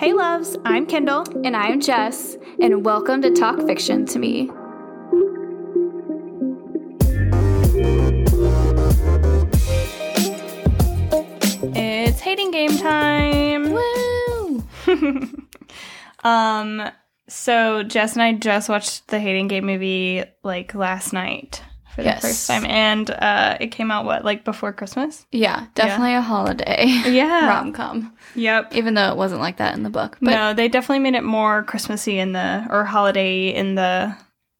Hey, loves, I'm Kendall. And I'm Jess, and welcome to Talk Fiction to Me. It's hating game time. Woo! Um, so Jess and I just watched the hating game movie like last night for the Yes. first time, and uh, it came out what like before Christmas. Yeah, definitely a holiday Yeah. rom com, Yep. even though it wasn't like that in the book. But no, they definitely made it more Christmassy in the or holiday in the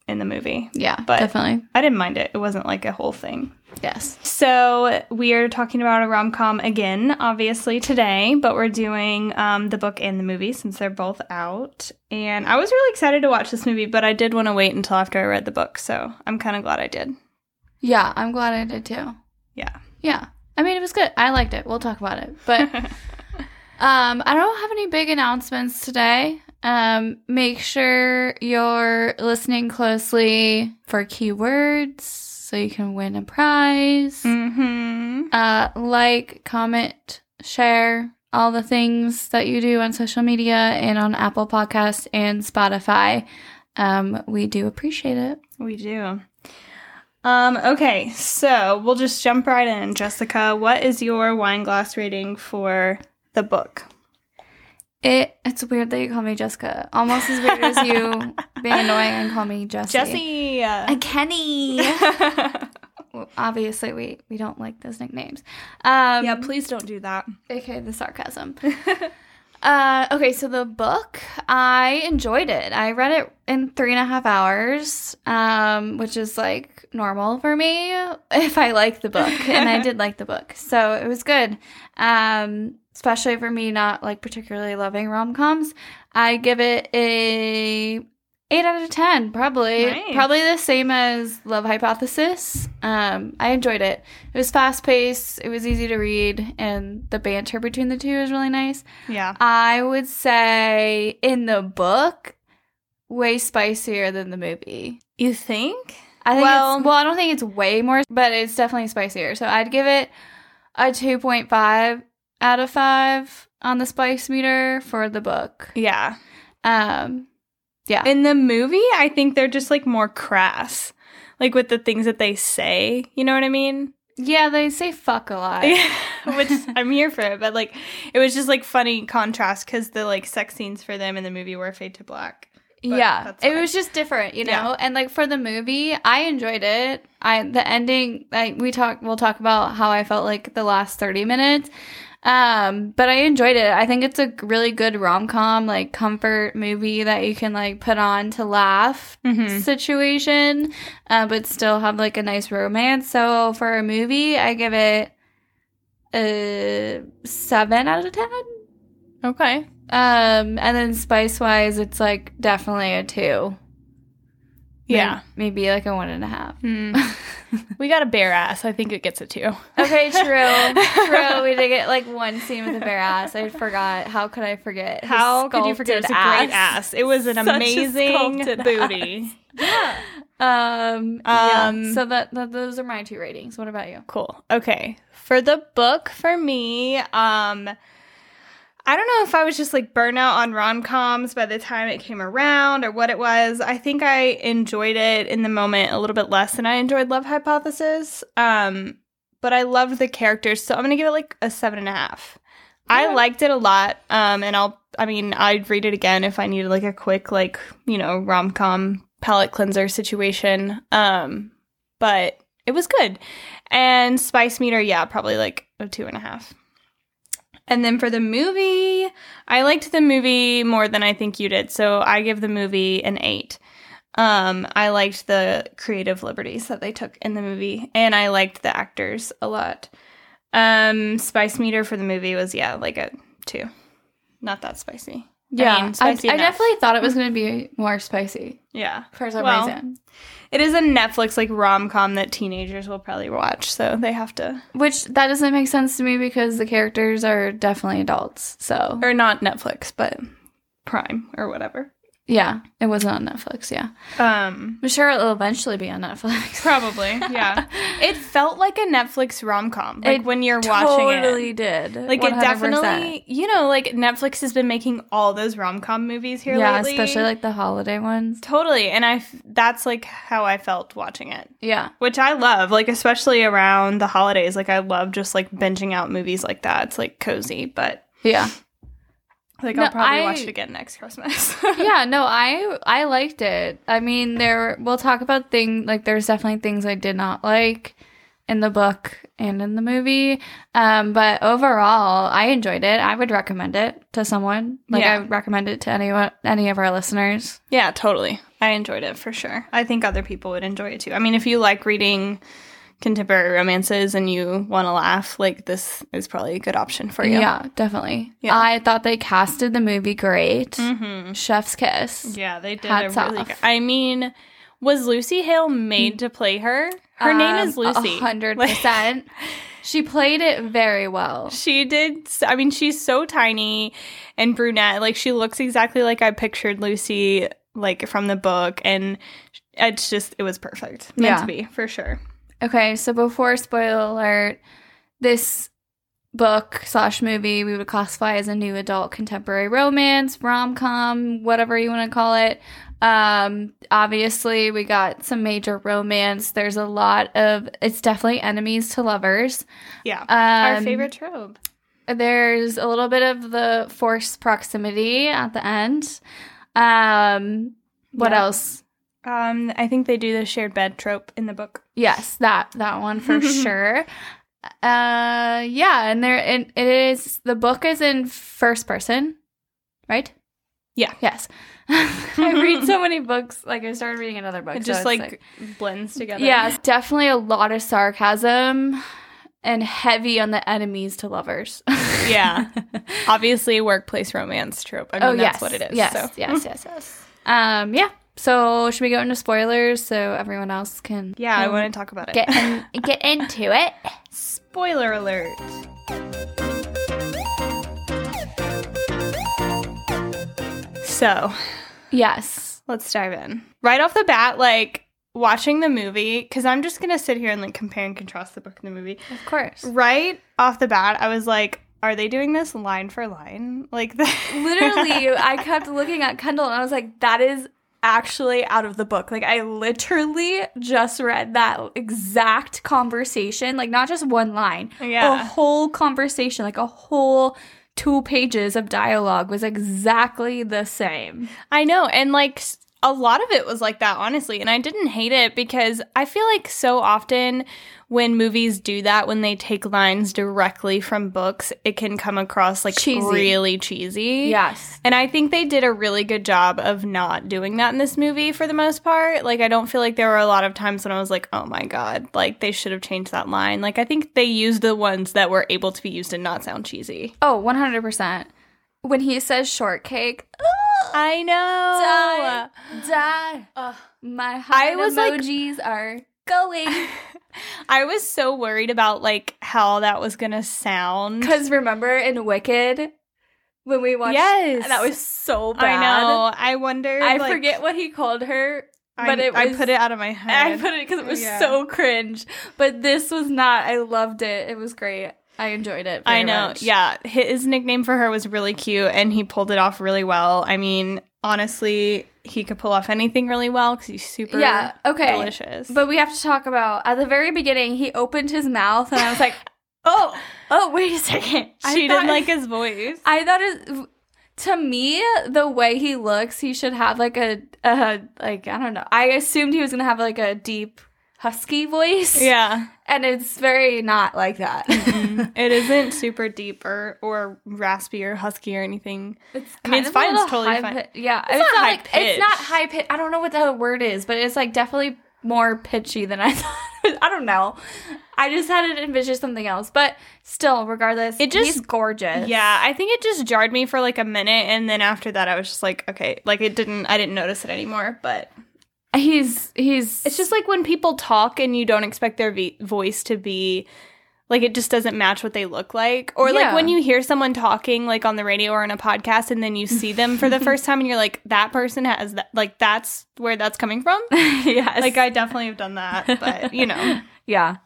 in the movie. yeah, But- definitely. I didn't mind it. It wasn't like a whole thing. Yes. So we are talking about a rom com again, obviously today, but we're doing um, the book and the movie since they're both out. And I was really excited to watch this movie, but I did want to wait until after I read the book, so I'm kind of glad I did. Yeah, I'm glad I did too. Yeah. Yeah. I mean, it was good. I liked it. We'll talk about it. But um, I don't have any big announcements today. Um, make sure you're listening closely for keywords so you can win a prize. mm-hmm. Uh, like, comment, share all the things that you do on social media and on Apple Podcasts and Spotify. Um, we do appreciate it. We do. Um, okay, so we'll just jump right in. Jessica, what is your wine glass rating for the book? It it's weird that you call me Jessica. Almost as weird as you being annoying and call me Jessie. Jessie. And Kenny. Well, Obviously, we we don't like those nicknames. Um, yeah, please don't do that. Okay, the sarcasm. uh, okay, so the book, I enjoyed it. I read it in three and a half hours, um, which is like normal for me if I like the book, and I did like the book, so it was good. Um, especially for me not like particularly loving rom coms, I give it a. 8 out of 10 probably Nice. probably the same as love hypothesis um i enjoyed it it was fast paced, it was easy to read, and the banter between the two is really nice. Yeah. I would say in the book, way spicier than the movie. You think? I think Well- it's well, I don't think it's way more, but it's definitely spicier. So I'd give it a 2.5 out of 5 on the spice meter for the book. Yeah. Um yeah. In the movie, I think they're just like more crass. Like with the things that they say, you know what I mean? yeah, they say fuck a lot. Which I'm here for it, but like it was just like funny contrast because the like sex scenes for them in the movie were fade to black. But yeah it was just different you know Yeah. and like for the movie i enjoyed it i the ending like we talk we'll talk about how i felt like the last 30 minutes um but i enjoyed it i think it's a really good rom-com like comfort movie that you can like put on to laugh Mhm. situation uh, but still have like a nice romance so for a movie i give it a 7 out of 10 Okay. um, and then spice wise, it's like definitely a two. Yeah. May- maybe like a one and a half. Hmm. we got a bare ass. I think it gets a two. Okay, true, true. We did get like one scene with a bare ass. I forgot. How could I forget? How could you forget? It's a sculpted great ass. It was an Such amazing booty. Um, yeah. Um, So that, that those are my two ratings. What about you? Cool. Okay. For the book, for me, um, I don't know if I was just like burnout on rom coms by the time it came around or what it was. I think I enjoyed it in the moment a little bit less than I enjoyed Love Hypothesis. Um, but I loved the characters, so I'm gonna give it like a seven and a half. I liked it a lot. Um, and I'll, I mean, I'd read it again if I needed like a quick, like, you know, rom com palette cleanser situation. Um, but it was good. And spice meter, yeah, probably like a two and a half. And then for the movie, I liked the movie more than I think you did. So I give the movie an eight. Um, I liked the creative liberties that they took in the movie, and I liked the actors a lot. Um, spice meter for the movie was yeah, like a two. Not that spicy. Yeah, I mean, spicy I enough. definitely thought it was going to be more spicy Yeah. for some Well, reason. It is a Netflix like rom com that teenagers will probably watch, so they have to Which that doesn't make sense to me because the characters are definitely adults. So or not Netflix, but Prime or whatever. Yeah, it wasn't on Netflix. Yeah, Um, I'm sure it'll eventually be on Netflix. probably, yeah. it felt like a Netflix rom com, like It when you're watching it. totally did. Like it 100%. definitely, you know, like Netflix has been making all those rom com movies here Yeah, lately. especially like the holiday ones. totally, and I that's like how I felt watching it, Yeah, which I love. Like especially around the holidays, like I love just like binging out movies like that. It's like cozy, but yeah, like No, I'll probably I- watch it again next Christmas. yeah. No, I I liked it. I mean, there we'll talk about things like there's definitely things I did not like in the book and in the movie. Um, but overall, I enjoyed it. I would recommend it to someone. Like Yeah. I would recommend it to anyone, any of our listeners. Yeah, totally. I enjoyed it for sure. I think other people would enjoy it too. I mean, if you like reading contemporary romances and you want to laugh, like this is probably a good option for you. Yeah, definitely. Yeah. I thought they casted the movie great. hmm Chef's kiss. Yeah, they did Hats a really off. good. I mean, was Lucy Hale made to play her? Her name is Um, Lucy. A hundred Like, percent. She played it very well. She did. I mean, she's so tiny and brunette. Like she looks exactly like I pictured Lucy, like from the book, and it's just it was perfect. Meant Yeah. to be for sure. Okay, so before spoiler alert, this book slash movie we would classify as a new adult contemporary romance, rom com, whatever you want to call it. Um, obviously, we got some major romance. There's a lot of it's definitely enemies to lovers. Yeah, Um, our favorite trope. There's a little bit of the forced proximity at the end. Um, what Yeah. else? Um, I think they do the shared bed trope in the book. Yes, that that one for sure. Uh, yeah, and there and it is the book is in first person, right? Yeah. Yes. I read so many books. Like I started reading another book. It just it's like, blends together. yeah, definitely a lot of sarcasm and heavy on the enemies to lovers. Yeah. Obviously, workplace romance trope. I mean, oh that's yes, what it is. Yes, so. yes, yes, yes. Um, yeah. So should we go into spoilers so everyone else can? Yeah, I want to talk about it. get in, get into it. Spoiler alert. So, Yes. let's dive in. Right off the bat, like watching the movie, because I'm just going to sit here and like compare and contrast the book and the movie. Of course. Right off the bat, I was like, are they doing this line for line? Like, the- literally i kept looking at kendall and i was like that is actually out of the book like i literally just read that exact conversation like not just one line yeah. a whole conversation like a whole two pages of dialogue was exactly the same I know. And like a lot of it was like that, honestly. And I didn't hate it because I feel like so often when movies do that, when they take lines directly from books, it can come across like Cheesy. really cheesy. yes And I think they did a really good job of not doing that in this movie for the most part. Like, I don't feel like there were a lot of times when I was like, oh my God, like they should have changed that line. Like, I think they used the ones that were able to be used and not sound cheesy. oh 100% when he says shortcake I know. die die my heart I was like- emojis are going I was so worried about like how that was gonna sound. Because remember in Wicked when we watched, Yes. that was so bad. I know. I wonder. I like, forget what he called her, I, but it I put it out of my head. I put it because it was Yeah. so cringe. But this was not. I loved it. It was great. I enjoyed it. I know. much. Yeah, his nickname for her was really cute, and he pulled it off really well. I mean, honestly, he could pull off anything really well because he's super. Yeah, okay. Delicious. But we have to talk about at the very beginning. He opened his mouth, and I was like, "Oh, oh, wait a second. I she thought- didn't like his voice. I thought it. To me, the way he looks, he should have like a, a like I don't know. I assumed he was gonna have like a deep husky voice. Yeah, and it's very not like that. it isn't super deep or or raspy or husky or anything. It's I mean, it's fine, it's totally fine. pi- yeah, It's it's, not not, high like it's not high pitch. I don't know what the word is, but it's like definitely more pitchy than I thought. I don't know. I just had to envision something else, but still, regardless, It just- he's gorgeous. Yeah, I think it just jarred me for like a minute, and then after that, I was just like, okay, like it didn't. I didn't notice it anymore, but. He's he's It's just like when people talk and you don't expect their v- voice to be like it just doesn't match what they look like or Yeah. like when you hear someone talking like on the radio or in a podcast and then you see them for the first time and you're like that person has that like that's where that's coming from yes. like i definitely have done that but you know yeah.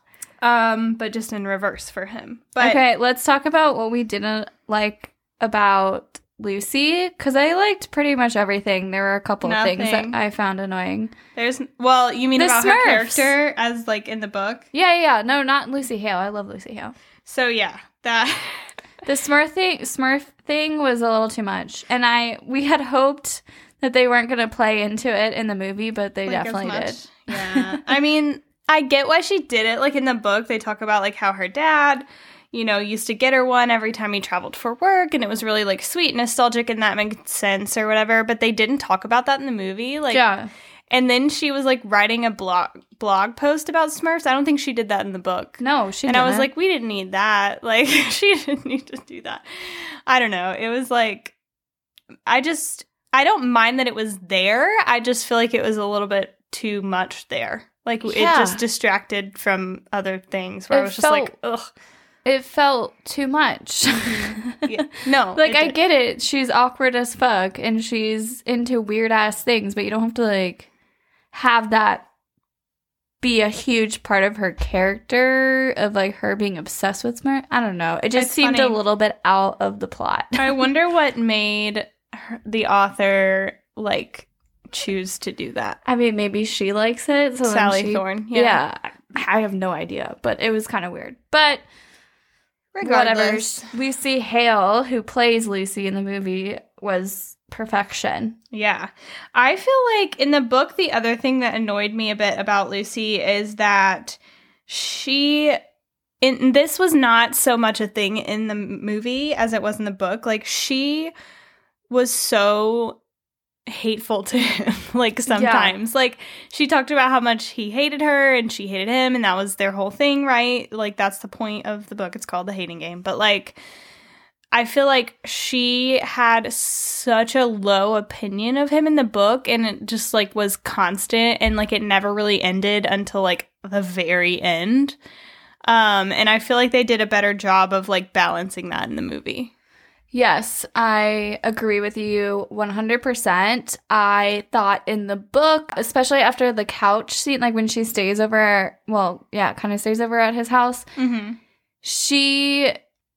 um but just in reverse for him but okay, let's talk about what we didn't like about Lucy because I liked pretty much everything. There were a couple of things that I found annoying. there's well you mean The about Smurfs. her character as like in the book Yeah, yeah, yeah. no, not Lucy Hale. I love Lucy Hale. so yeah that The Smurf thing, Smurf thing was a little too much, and I we had hoped that they weren't going to play into it in the movie, but they like, definitely did. Yeah. I mean, I get why she did it. Like in the book, they talk about like how her dad, you know, used to get her one every time he traveled for work, and it was really like sweet, nostalgic, and that makes sense or whatever. But they didn't talk about that in the movie. Like, yeah, and then she was like writing a blog blog post about Smurfs. I don't think she did that in the book. no, she. and I was like, we didn't need that. Like, she didn't need to do that. I don't know. It was like, I just, I don't mind that it was there. I just feel like it was a little bit too much there. Like, it just distracted from other things where I It was just like, ugh. It felt too much. Mm-hmm. Yeah. No. like I get it. She's awkward as fuck, and she's into weird ass things, but you don't have to like have that be a huge part of her character of like her being obsessed with Smurf. I don't know. It just It's seemed a little bit out of the plot. I wonder what made her, the author, like, choose to do that. I mean, maybe she likes it. So Sally she- Thorne. Yeah. Yeah. I have no idea, but it was kind of weird. But Regardless. whatever. Lucy Hale, who plays Lucy in the movie, was perfection. Yeah. I feel like in the book, the other thing that annoyed me a bit about Lucy is that she. In, this was not so much a thing in the movie as it was in the book. Like, she was so hateful to him, like, sometimes. Like, she talked about how much he hated her and she hated him, and that was their whole thing, right? Like, that's the point of the book. It's called The Hating Game. But, like, I feel like she had such a low opinion of him in the book and it just like was constant and like it never really ended until like the very end. Um and I feel like they did a better job of like balancing that in the movie. Yes, I agree with you 100%. I thought in the book, especially after the couch scene, like when she stays over, well, yeah, kind of stays over at his house, Mhm. she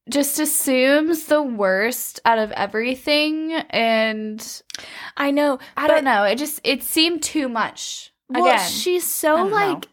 just assumes the worst out of everything. And I know. I don't know. It just, it seemed too much. Well, Again. she's so don't know. like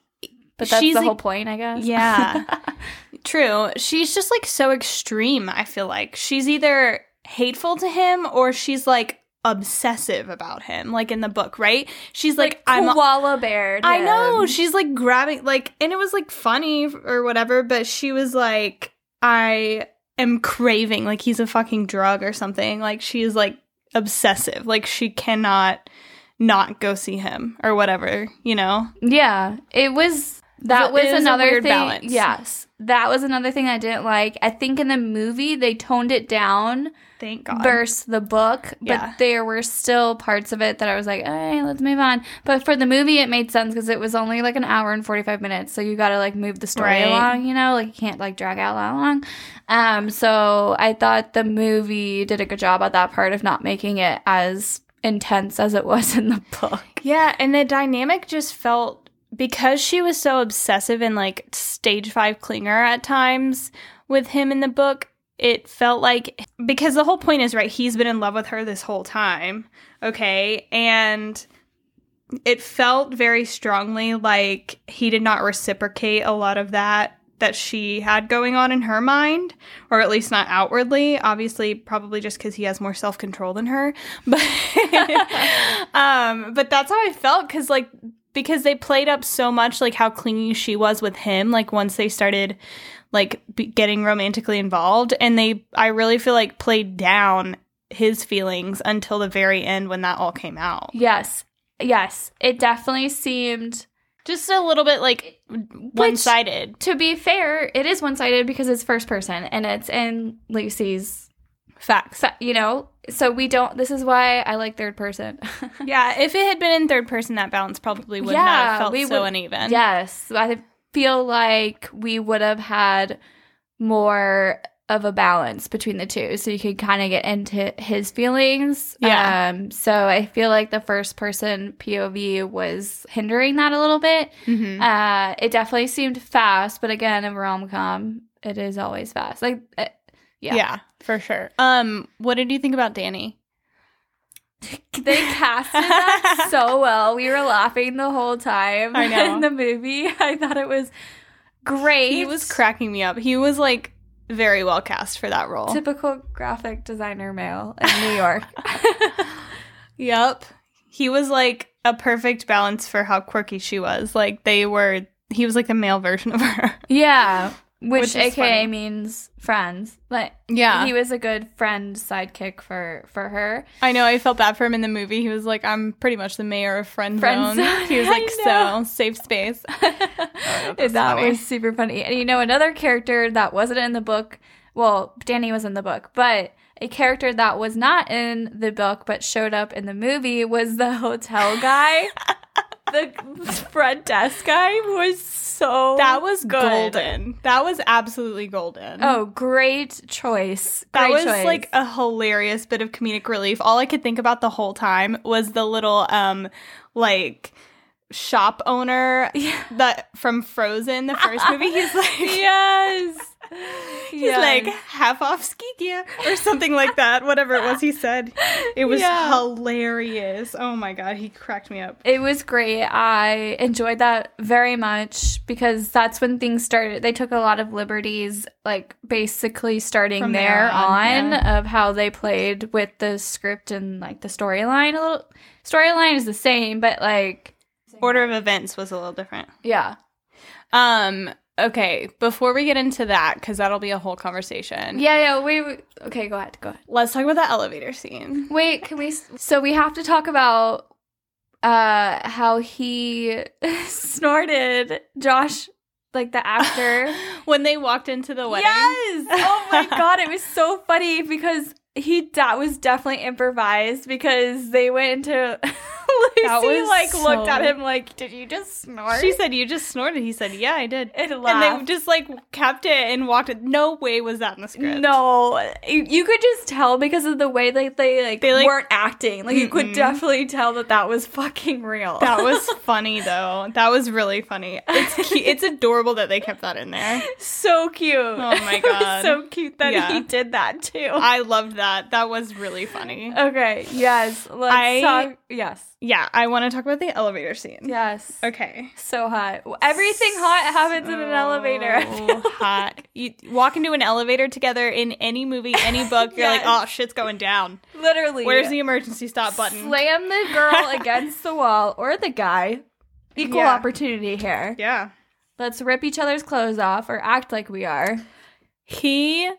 but that's she's the like- whole point, I guess. Yeah. True. She's just like so extreme, I feel like. She's either hateful to him or she's like obsessive about him, like in the book, right? She's like, I'm koala bear. I know. She's like grabbing like and it was like funny or whatever, but she was like I am craving like he's a fucking drug or something. Like she is like obsessive. Like she cannot not go see him or whatever, you know? Yeah, it was. That was it was a another weird thing. balance. Yes, that was another thing I didn't like. I think in the movie they toned it down Thank God. versus the book, but Yeah. there were still parts of it that I was like, "Hey, let's move on." But for the movie, it made sense because it was only like an hour and forty five minutes, so you got to like move the story Right. along. You know, like you can't like drag out that long. Um, so I thought the movie did a good job at that part of not making it as intense as it was in the book. Yeah, and the dynamic just felt because she was so obsessive and like stage five clinger at times with him in the book. It felt like because the whole point is right, he's been in love with her this whole time, okay, and it felt very strongly like he did not reciprocate a lot of that that she had going on in her mind or at least not outwardly obviously probably just because he has more self-control than her but um but that's how i felt because like because they played up so much like how clingy she was with him like once they started like be- getting romantically involved and they i really feel like played down his feelings until the very end when that all came out Yes, yes, it definitely seemed. just a little bit like one-sided To be fair, it is one sided because it's first person and it's in Lucy's, facts you know? So we don't, this is why I like third person. yeah if it had been in third person that balance probably would not have felt we so would- uneven yes. I feel like we would have had more of a balance between the two so you could kind of get into his feelings Yeah. um so i feel like the first person pov was hindering that a little bit Mhm. uh it definitely seemed fast but again in rom-com it is always fast like uh, yeah. yeah. For sure. Um, what did you think about Danny? they casted that so well we were laughing the whole time I know. in the movie i thought it was great He was cracking me up. He was like very well cast for that role. typical graphic designer male in new york Yep. He was like a perfect balance for how quirky she was. Like they were he was like the male version of her. Yeah, which, Which AKA funny. means friends. Like Yeah. he was a good friend sidekick for for her. I know I felt bad for him in the movie. He was like, I'm pretty much the mayor of Friend, Friend Zone. Zone. He was like so safe space. Oh, and that funny. was super funny. And you know another character that wasn't in the book. Well, Danny was in the book, but a character that was not in the book but showed up in the movie was the hotel guy. the front desk guy was so That was good. golden. That was absolutely golden. Oh, great choice. That was choice. like a hilarious bit of comedic relief. All I could think about the whole time was the little um like shop owner Yeah. that from Frozen, the first movie. He's like yes. He's like half off ski gear or something like that. Whatever it was he said. It was Yeah. hilarious. Oh my god, he cracked me up. it was great. I enjoyed that very much because that's when things started. They took a lot of liberties, like basically starting From there, on, on, of how they played with the script and like the storyline. A little storyline is the same, but like Order of events was a little different. yeah, Um okay, before we get into that cuz that'll be a whole conversation. yeah, yeah. Wait, wait. Okay, go ahead. Go ahead. Let's talk about the elevator scene. Wait, can we? So we have to talk about uh how he snorted Josh, like the actor. when they walked into the wedding. Yes. Oh my god, it was so funny because he that was definitely improvised because they went into Lucy like looked at him like, "Did you just snort?" She said you just snorted. He said, "Yeah, I did." and And they just like kept it and walked it. No way was that in the script. No, you, could just tell because of the way they they like, They, like- weren't acting. Like you could definitely tell that that was fucking real. That was funny though. That was really funny. It's cu- it's adorable that they kept that in there. so cute. Oh my God. so cute that Yeah. he did that too. I loved that. That was really funny. okay, yes. Let's I- talk. Yes, Yeah, I want to talk about the elevator scene. yes. Okay. So hot. Everything hot happens in an elevator. So hot. You walk into an elevator together in any movie, any book, you're like, oh, shit's going down. Literally. Where's the emergency stop button? Slam the girl against the wall or the guy. Equal Yeah. opportunity here. Yeah. Let's rip each other's clothes off or act like we are. He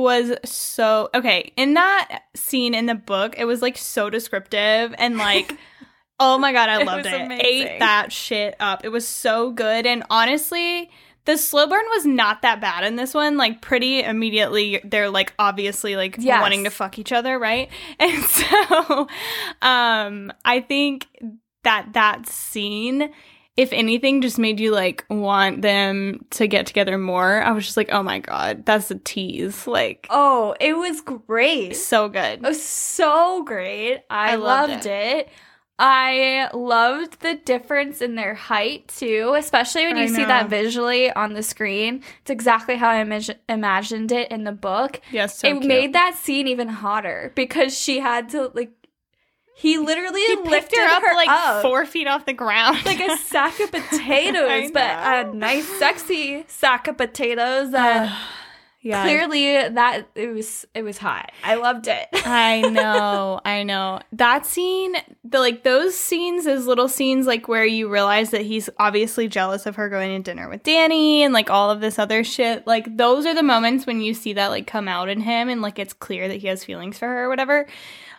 was so okay in that scene in the book. It was like so descriptive and like, oh my god, I It loved was it. amazing. Ate that shit up. It was so good. And honestly, the slow burn was not that bad in this one. Like pretty immediately, they're like obviously like Yes. wanting to fuck each other, right? And so, um, I think that that scene if anything, just made you like want them to get together more. I was just like, oh my god, that's a tease. Like, Oh, it was great. so good. It was so great. I, I loved loved it. I loved the difference in their height too, especially when I you see that visually on the screen. It's exactly how I imag- imagined it in the book. Yes, so it cute. made that scene even hotter because she had to like. He literally he lifted her up like up four feet off the ground, like a sack of potatoes, but a nice, sexy sack of potatoes. That uh, yeah, clearly that it was it was hot. I loved it. I know, I know. That scene, the like those scenes, those little scenes, like where you realize that he's obviously jealous of her going to dinner with Danny and like all of this other shit. Like those are the moments when you see that like come out in him and like it's clear that he has feelings for her or whatever.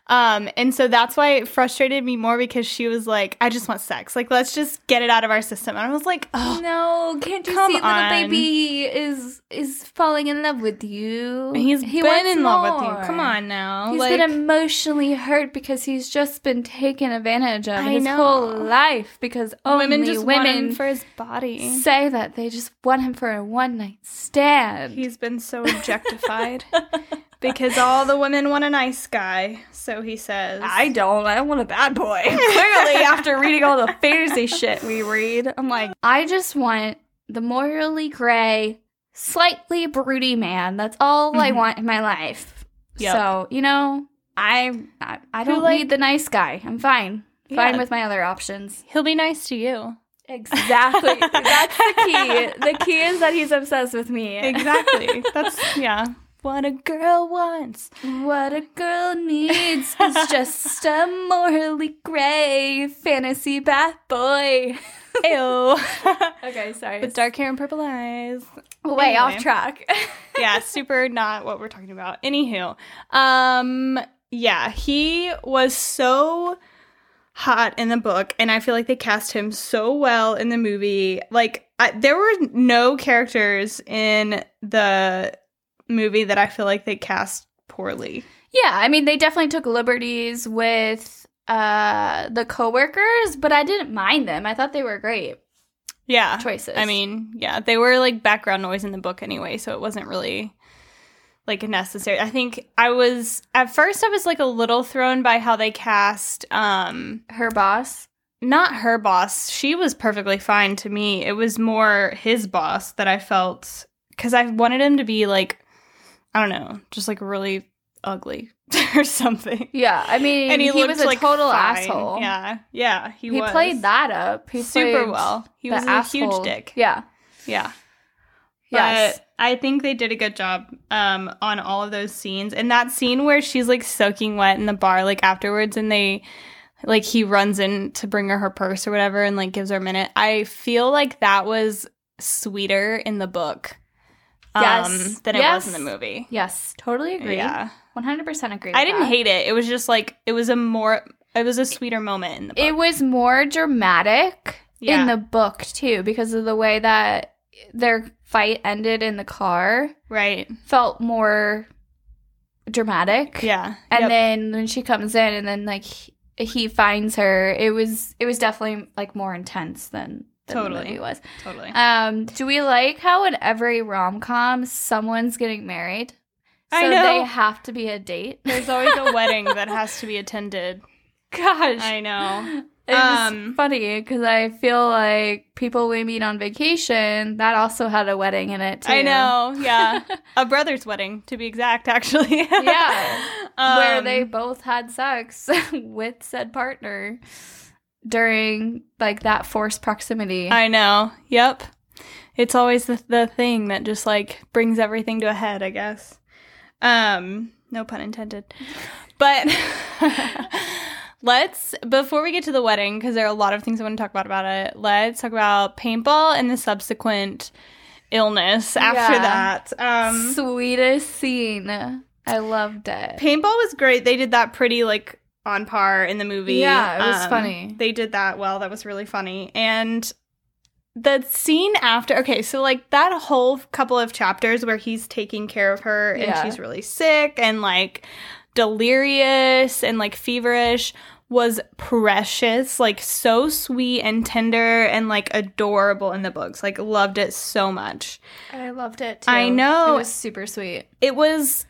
Um, and so that's why it frustrated me more because she was like, I just want sex. Like, let's just get it out of our system. And I was like, oh, No, can't you see little on. baby is is falling in love with you. He's he been in love with you. Come on now. He's like, been emotionally hurt because he's just been taken advantage of I his know. whole life because only women just women for his body. say that they just want him for a one night stand. He's been so objectified because all the women want a nice guy. So he says. I don't. I want a bad boy. Clearly, after reading all the fantasy shit we read, I'm like, I just want the morally gray, slightly broody man. That's all I Mhm. want in my life. Yep. So you know, I I, I don't like- need the nice guy. I'm fine. Fine Yeah. with my other options. He'll be nice to you. Exactly. That's the key. The key is that he's obsessed with me. Exactly. That's yeah. What a girl wants. What a girl needs is just a morally gray fantasy bad boy. Ew. Okay, sorry. With dark hair and purple eyes. way off track. yeah, super not what we're talking about. Anywho, um, yeah, he was so hot in the book, and I feel like they cast him so well in the movie. Like, I, there were no characters in the movie that I feel like they cast poorly. yeah, I mean, they definitely took liberties with uh the coworkers, but I didn't mind them. I thought they were great Yeah, choices. I mean, yeah, they were like background noise in the book anyway, so it wasn't really like necessary. I think I was at first I was like a little thrown by how they cast um her boss. not her boss. She was perfectly fine to me. It was more his boss that I felt cuz I wanted him to be like I don't know, just like really ugly or something. Yeah, I mean, And he, he, was a like total fine. asshole. Yeah. Yeah, he, he, was. played that up. He super well. He was a huge dick. Yeah. Yeah. Yes. But I think they did a good job um, on all of those scenes. And that scene where she's like soaking wet in the bar, like afterwards, and they, like, he runs in to bring her her purse or whatever and like gives her a minute. I feel like that was sweeter in the book um, Yes. than Yes. it was in the movie. Yes, totally agree. Yeah. 100% agree. I didn't that. hate it. It was just like, it was a more, it was a sweeter moment in the book. It was more dramatic Yeah. in the book too because of the way that their fight ended in the car right. felt more dramatic. Yeah. And Yep. then when she comes in and then like he, he finds her, it was it was definitely like more intense than Totally. the movie was. totally. Um, do we like how in every rom com someone's getting married? So I know. they have to be a date. There's always a wedding that has to be attended. Gosh, I know. It's Um, funny because I feel like people we meet on vacation that also had a wedding in it too. I know. Yeah. a brother's wedding, to be exact, actually. Yeah. where Um, they both had sex with said partner during like that forced proximity. I know. Yep. It's always the, the thing that just like brings everything to a head, I guess. Um, no pun intended. But let's before we get to the wedding because there are a lot of things I want to talk about about it. Let's talk about paintball and the subsequent illness after Yeah. that. Um, Sweetest scene. I loved it. paintball was great. They did that pretty like on par in the movie. Yeah, it was Um, funny. They did that well. That was really funny. And the scene after, okay, so like that whole couple of chapters where he's taking care of her and Yeah. she's really sick and like delirious and like feverish was precious, like so sweet and tender and like adorable in the books. Like loved it so much. I loved it too. I know. It was super sweet. It was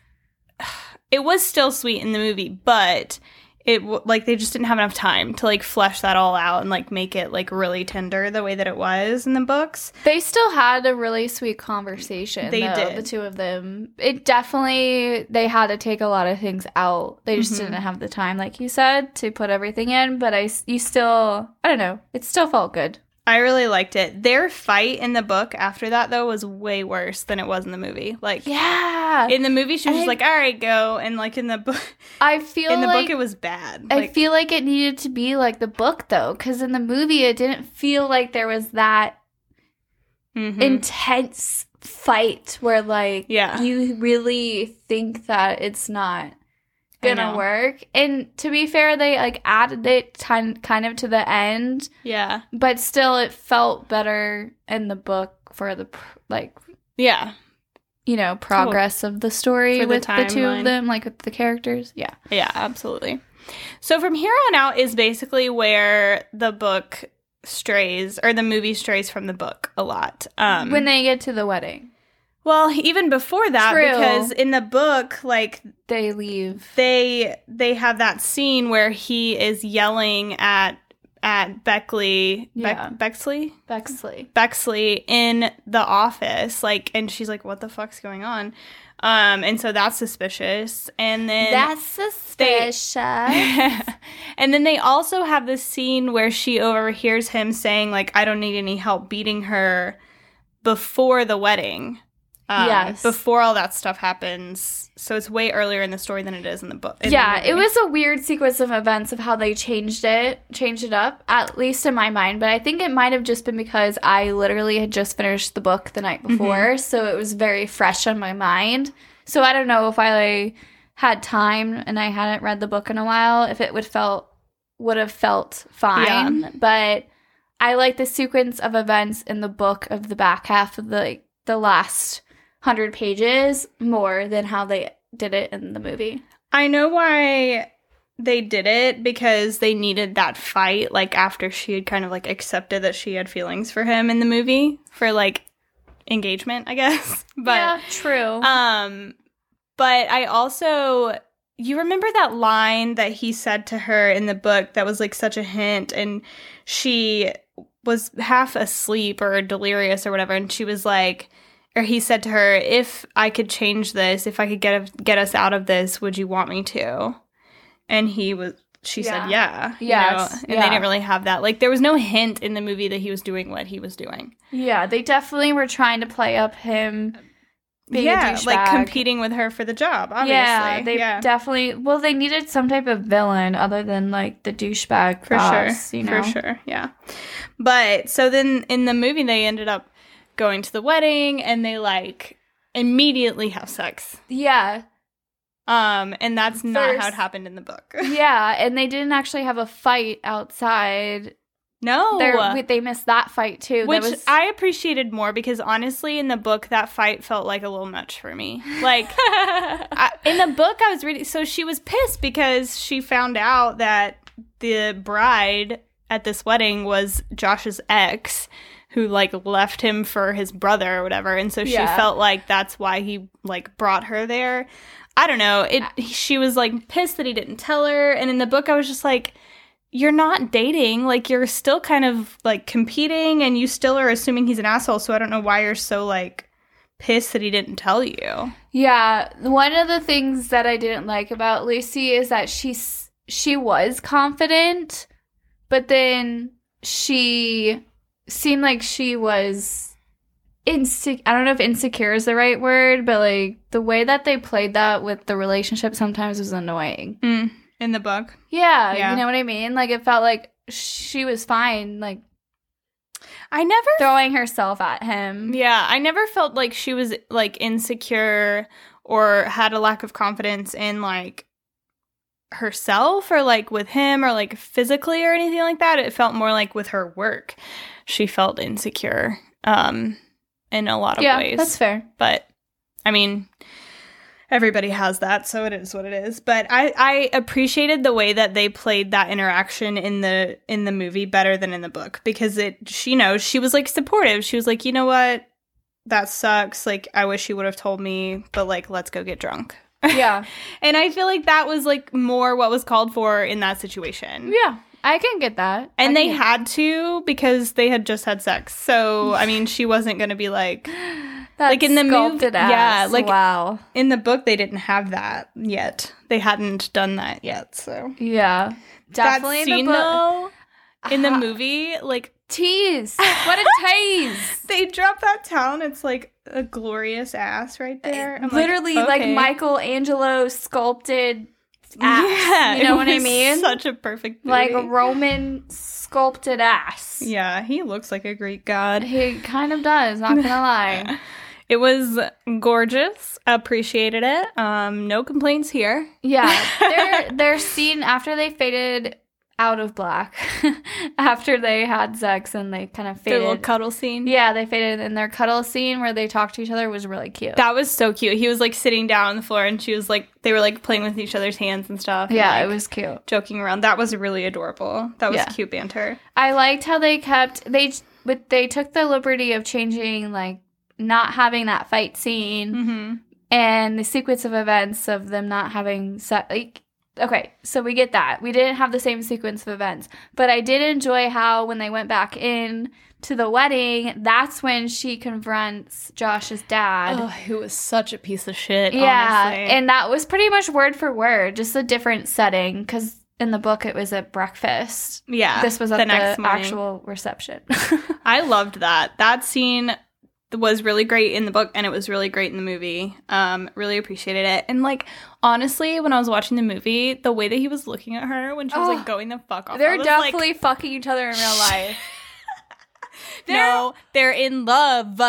it was still sweet in the movie, but it like they just didn't have enough time to like flesh that all out and like make it like really tender the way that it was in the books. They still had a really sweet conversation. They though, did. the two of them. It definitely they had to take a lot of things out. They just Mhm. didn't have the time, like you said, to put everything in. But I you still, I don't know, it still felt good. I really liked it. Their fight in the book after that though was way worse than it was in the movie. Like Yeah, in the movie she was And just like, "All right, go." And like in the book I feel in the like book it was bad. I feel like it needed to be like the book though, because in the movie it didn't feel like there was that mhm. intense fight where like Yeah. you really think that it's not I gonna work. And to be fair, they like added it kind kind of to the end, Yeah. but still it felt better in the book for the pr- like Yeah. you know, progress of the story For the with the, two of them, like with the characters. Yeah. Yeah, absolutely. So from here on out is basically where the book strays or the movie strays from the book a lot. Um when they get to the wedding, well, even before that True. because in the book like they leave. they they have that scene where he is yelling at at Beckley Yeah. Bexley Bexley. Bexley in the office like and she's like what the fuck's going on um and so that's suspicious and then That's suspicious. and then they also have this scene where she overhears him saying like I don't need any help beating her before the wedding. Um, Yes. Before all that stuff happens. So it's way earlier in the story than it is in the book. in the yeah, it was a weird sequence of events of how they changed it, changed it up, at least in my mind. But I think it might have just been because I literally had just finished the book the night before, so it was very fresh on my mind. So I don't know if I like, had time and I hadn't read the book in a while, if it would felt would have felt fine. But I like the sequence of events in the book of the back half of the like, the last hundred pages more than how they did it in the movie. I know why they did it because they needed that fight like after she had kind of like accepted that she had feelings for him in the movie for like engagement, I guess. But yeah, true. Um, but I also you remember that line that he said to her in the book that was like such a hint, and she was half asleep or delirious or whatever, and she was like, or he said to her, "If I could change this, if I could get get us out of this, would you want me to?" And he was. She Yeah. said, "Yeah, you know, and yeah. they didn't really have that. Like, there was no hint in the movie that he was doing what he was doing. yeah, they definitely were trying to play up him being yeah, like competing with her for the job. Obviously, Yeah, they yeah. definitely. Well, they needed some type of villain other than like the douchebag for boss, sure You know, for sure yeah but so then in the movie they ended up going to the wedding and they like immediately have sex Yeah, um and that's not how it happened in the book yeah, and they didn't actually have a fight outside. no There, they missed that fight too. which was, I appreciated more because honestly, in the book, that fight felt like a little much for me. Like I, in the book, I was reading, so she was pissed because she found out that the bride at this wedding was Josh's ex, who like left him for his brother or whatever, and so she Yeah. felt like that's why he like brought her there. I don't know. It. She was like pissed that he didn't tell her, and in the book, I was just like you're not dating. Like you're still kind of like competing and you still are assuming he's an asshole. So I don't know why you're so like pissed that he didn't tell you. Yeah, one of the things that I didn't like about Lucy is that she's she was confident, but then she seemed like she was insecure. I don't know if insecure is the right word, but like the way that they played that with the relationship sometimes was annoying. Mm, in the book. Yeah, Yeah. you know what I mean? Like it felt like she was fine, like I never throwing herself at him. Yeah, I never felt like she was like insecure or had a lack of confidence in like herself or like with him or like physically or anything like that. It felt more like with her work. She felt insecure um in a lot of Yeah, ways. that's fair. but I mean everybody has that, so it is what it is. But I I appreciated the way that they played that interaction in the in the movie better than in the book because it she you know, she was like supportive. She was like, "You know what? That sucks. Like I wish you would have told me, but like let's go get drunk." Yeah. And I feel like that was like more what was called for in that situation. yeah. I can get that. And I they had to because they had just had sex. So, I mean, she wasn't going to be like like in the movie, yeah, like- wow. in the book they didn't have that yet. They hadn't done that yet. So Yeah. Definitely that scene the book. though in the Ah. movie, like Tease. What a tease. they drop that town. it's like a glorious ass right there. I'm Literally like, okay. Michelangelo sculpted ass. Yeah, you know what I mean? Such a perfect like. Roman sculpted ass. yeah, he looks like a Greek god. He kind of does, not gonna lie. It was gorgeous. Appreciated it. Um, no complaints here. Yeah. Their their scene after they faded out of black after they had sex and they kind of faded. Their little cuddle scene. Yeah, they faded in their cuddle scene where they talked to each other was really cute. That was so cute. He was like sitting down on the floor and she was like they were like playing with each other's hands and stuff. and, yeah, like, it was cute. joking around. That was really adorable. That was Yeah. cute banter. I liked how they kept they but they took the liberty of changing like not having that fight scene Mm-hmm. and the sequence of events of them not having sex. Like, okay, so we get that we didn't have the same sequence of events, but I did enjoy how when they went back in to the wedding, that's when she confronts Josh's dad. Oh, he was such a piece of shit. yeah, honestly. and that was pretty much word for word, just a different setting because. In the book, it was at breakfast. yeah, This was at the the, actual reception. I loved that. That scene was really great in the book and it was really great in the movie. Um, really appreciated it. And like honestly, when I was watching the movie, the way that he was looking at her when she was Oh. like going the fuck off, they're was like, definitely fucking each other in real life. no, they're in love.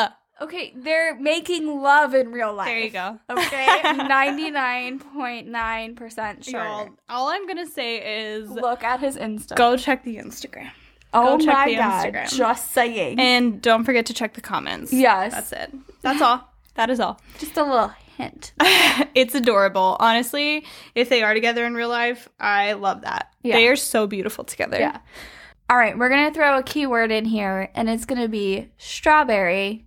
Okay, they're making love in real life. There you go. Okay, 99.9% sure. Y'all, all I'm gonna say is Look at his Instagram. go check the Instagram. Oh go check my god, Instagram. just saying. And don't forget to check the comments. yes. That's it. That's all. That is all. Just a little hint. it's adorable. Honestly, if they are together in real life, I love that. Yeah. They are so beautiful together. Yeah. All right, we're going to throw a keyword in here, and it's going to be strawberry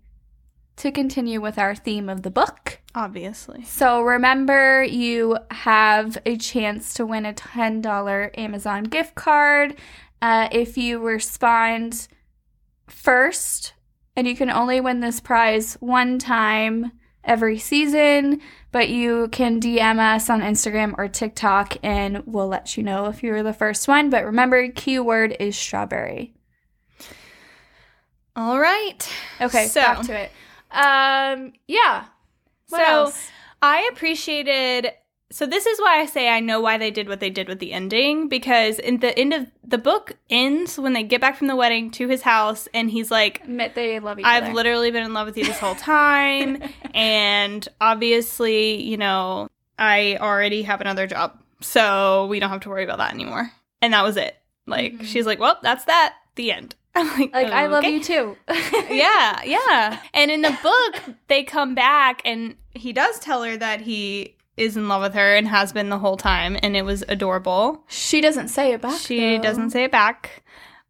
to continue with our theme of the book. Obviously. So remember, you have a chance to win a $10 Amazon gift card uh, if you respond first. And you can only win this prize one time every season, but you can DM us on Instagram or TikTok and we'll let you know if you were the first one. But remember, keyword is strawberry. All right. Okay, So- back to it. Um, yeah. What So- else? I appreciated so this is why I say I know why they did what they did with the ending because in the end of the book ends when they get back from the wedding to his house and he's like Admit they love each I've other. literally been in love with you this whole time and obviously, you know, I already have another job. So we don't have to worry about that anymore. And that was it. Like Mhm. she's like, "Well, that's that. The end." I'm like, like, I love you too. yeah, yeah. And in the book, they come back and he does tell her that he is in love with her and has been the whole time, and it was adorable. She doesn't say it back. She though. doesn't say it back.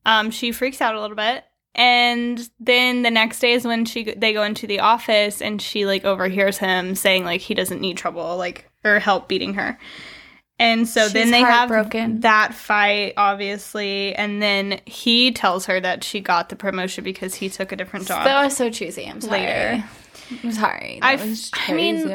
Um, she freaks out a little bit. And then the next day is when she they go into the office and she like overhears him saying like he doesn't need trouble like or help beating her. And so then they have that fight obviously and then he tells her that she got the promotion because he took a different job. That was so cheesy. I'm sorry. Later. I'm sorry. I That f- was I mean-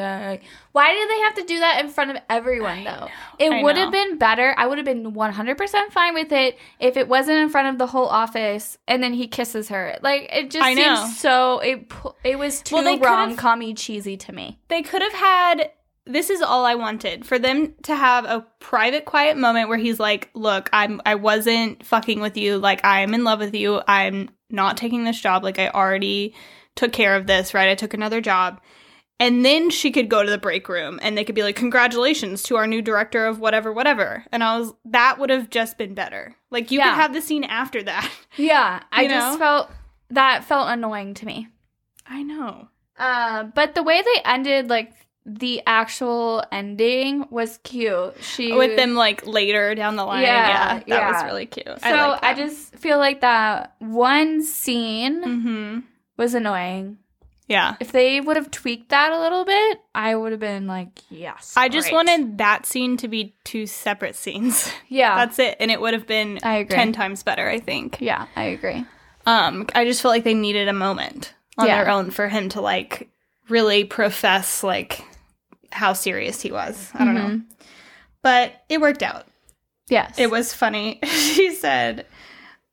why did they have to do that in front of everyone though? I It would know. have been better. I would have been 100% fine with it if it wasn't in front of the whole office and then he kisses her. Like it just I know. seems so it it was too Well, rom-commy cheesy to me. they could have had this is all I wanted for them to have a private quiet moment where he's like, "Look, I'm I wasn't fucking with you. Like I am in love with you. I'm not taking this job. Like I already took care of this, right? I took another job." And then she could go to the break room and they could be like, "Congratulations to our new director of whatever whatever." And I was that would have just been better. Like you Yeah. could have the scene after that. Yeah, I You just felt that felt annoying to me. I know. Uh, but the way they ended, like the actual ending, was cute. She With them like later down the line. Yeah, Yeah, that yeah. was really cute. So I, I, just feel like that one scene Mhm. Was annoying. Yeah. If they would have tweaked that a little bit, I would have been like, yes. I just wanted that scene to be two separate scenes. Yeah, That's it. And it would have been I agree. 10 times better, I think. yeah, I agree. Um, I just felt like they needed a moment on Yeah. their own for him to like really profess like how serious he was. I don't know. Mhm. But it worked out. Yes, It was funny. she said,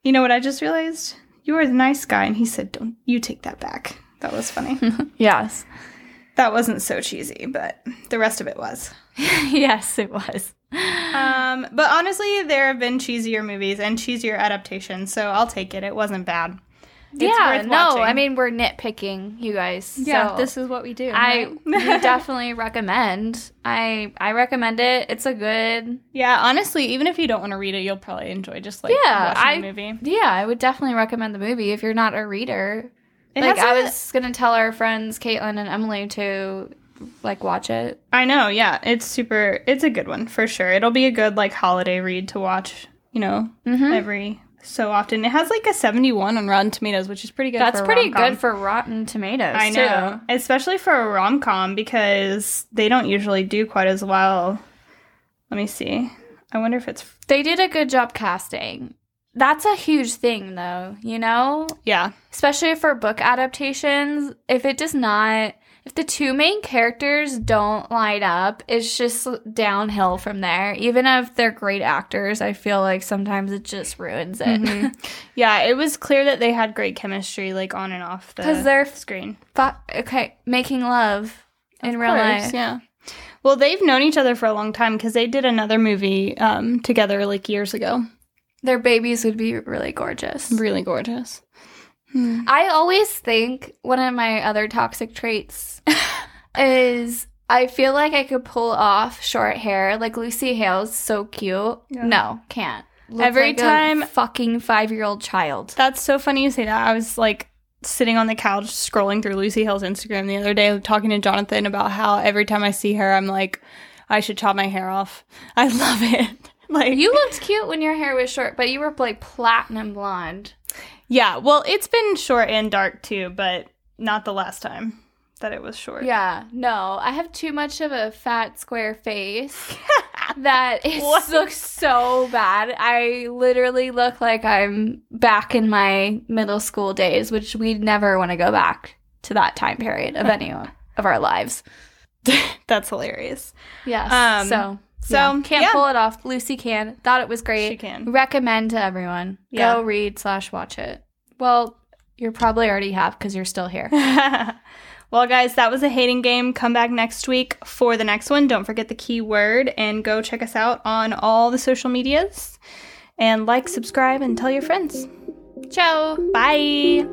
You know what I just realized? You were the nice guy. And he said, Don't you take that back. That was funny. yes, that wasn't so cheesy, but the rest of it was. yes, it was. Um, but honestly, there have been cheesier movies and cheesier adaptations, so I'll take it. It wasn't bad. Yeah, no, watching. I mean we're nitpicking, you guys. yeah, so this is what we do. I right? definitely recommend. I I recommend it. It's a good. yeah, honestly, even if you don't want to read it, you'll probably enjoy just like Yeah, watching I- the movie. Yeah, I would definitely recommend the movie if you're not a reader. It like I a- was gonna tell our friends Caitlin and Emily to like watch it. I know, yeah, it's super. It's a good one for sure. It'll be a good like holiday read to watch. You know, Mm-hmm. every so often. It has like a seventy-one on Rotten Tomatoes, which is pretty good. That's pretty rom-com. good for Rotten Tomatoes. I know, especially for a rom com because they don't usually do quite as well. Let me see. I wonder if it's Too. They did a good job casting. That's a huge thing, though. You know, yeah, especially for book adaptations. If it does not, if the two main characters don't line up, it's just downhill from there. Even if they're great actors, I feel like sometimes it just ruins it. Mm-hmm. yeah. It was clear that they had great chemistry, like on and off the 'Cause they're- screen. Fu- okay, making love in Of real course, life. yeah. Well, they've known each other for a long time because they did another movie um, together like years ago. Their babies would be really gorgeous. Really gorgeous. Hmm. I always think one of my other toxic traits is I feel like I could pull off short hair. Like Lucy Hale's so cute. Yeah. No, can't. Look Every like a time- fucking five year old child. That's so funny you say that. I was like sitting on the couch scrolling through Lucy Hale's Instagram the other day, talking to Jonathan about how every time I see her, I'm like, I should chop my hair off. I love it. Like You looked cute when your hair was short, but you were like platinum blonde. Yeah. Well, it's been short and dark too, but not the last time that it was short. Yeah, no, I have too much of a fat square face that it What? looks so bad. I literally look like I'm back in my middle school days, which we never want to go back to that time period of any of our lives. That's hilarious. Yes. Um, so so, yeah, can't yeah. pull it off. Lucy can. Thought it was great. She can. Recommend to everyone. Yeah. Go read slash watch it. Well, you're probably already have because you're still here. well, guys, that was a hating game. Come back next week for the next one. Don't forget the keyword and go check us out on all the social medias. And like, subscribe, and tell your friends. Ciao. Bye.